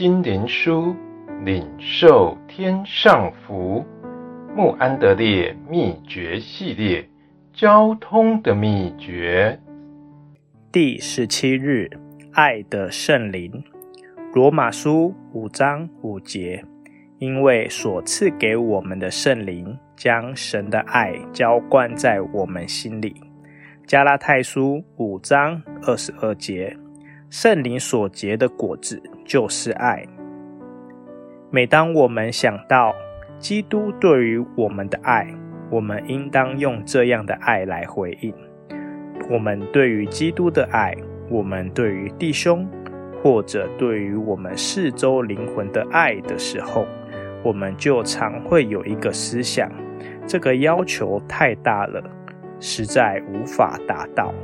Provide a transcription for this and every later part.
心灵书，领受天上福。穆安德烈秘诀系列，交通的秘诀，第十七日，爱的圣灵。罗马书五章五节，因为所赐给我们的圣灵，将神的爱浇灌在我们心里。加拉太书五章二十二节，圣灵所结的果子就是爱。每当我们想到基督对于我们的爱，我们应当用这样的爱来回应。我们对于基督的爱，我们对于弟兄，或者对于我们四周灵魂的爱的时候，我们就常会有一个思想：这个要求太大了，实在无法达到。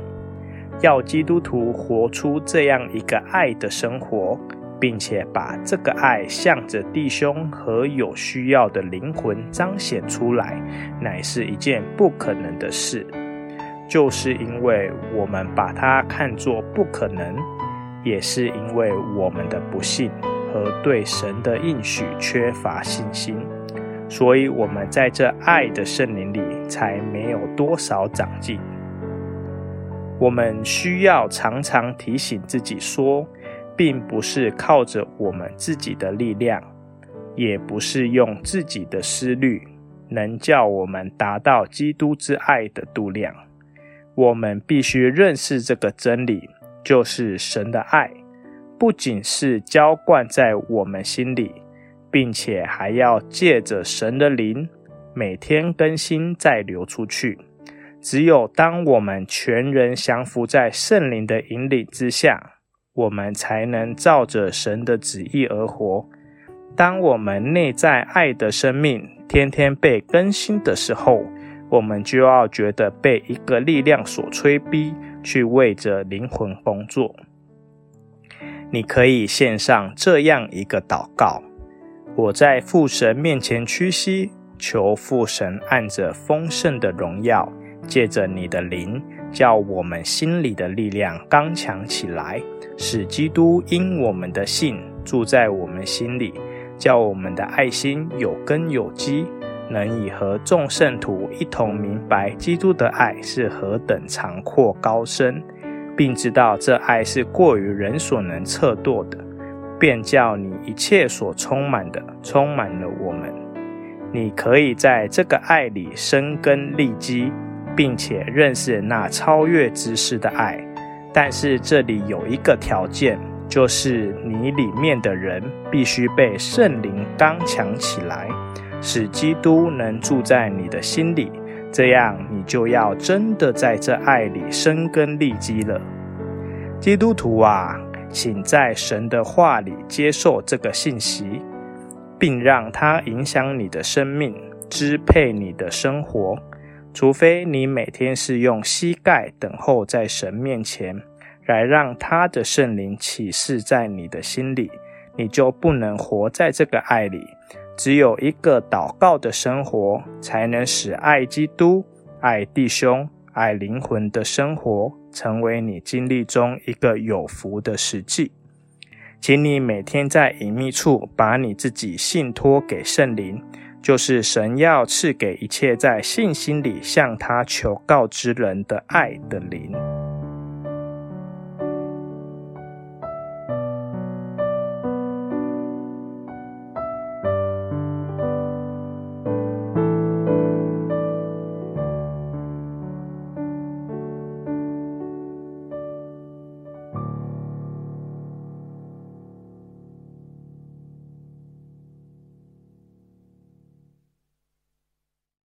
要基督徒活出这样一个爱的生活。并且把这个爱向着弟兄和有需要的灵魂彰显出来，乃是一件不可能的事。就是因为我们把它看作不可能，也是因为我们的不信和对神的应许缺乏信心，所以我们在这爱的圣灵里才没有多少长进。我们需要常常提醒自己说，并不是靠着我们自己的力量，也不是用自己的思虑，能叫我们达到基督之爱的度量。我们必须认识这个真理，就是神的爱，不仅是浇灌在我们心里，并且还要借着神的灵，每天更新再流出去。只有当我们全人降服在圣灵的引领之下，我们才能照着神的旨意而活。当我们内在爱的生命天天被更新的时候，我们就要觉得被一个力量所催逼，去为着灵魂工作。你可以献上这样一个祷告：我在父神面前屈膝，求父神按着丰盛的荣耀，借着你的灵，叫我们心里的力量刚强起来。使基督因我们的信住在我们心里，叫我们的爱心有根有基，能以和众圣徒一同明白基督的爱是何等长阔高深，并知道这爱是过于人所能测度的，便叫你一切所充满的充满了我们。你可以在这个爱里生根立基，并且认识那超越知识的爱。但是这里有一个条件，就是你里面的人必须被圣灵刚强起来，使基督能住在你的心里，这样你就要真的在这爱里生根立基了。基督徒啊，请在神的话里接受这个信息，并让它影响你的生命，支配你的生活。除非你每天是用膝盖等候在神面前，来让他的圣灵启示在你的心里，你就不能活在这个爱里。只有一个祷告的生活，才能使爱基督、爱弟兄、爱灵魂的生活，成为你经历中一个有福的实际。请你每天在隐秘处，把你自己信托给圣灵。就是神要赐给一切在信心里向他求告之人的爱的灵。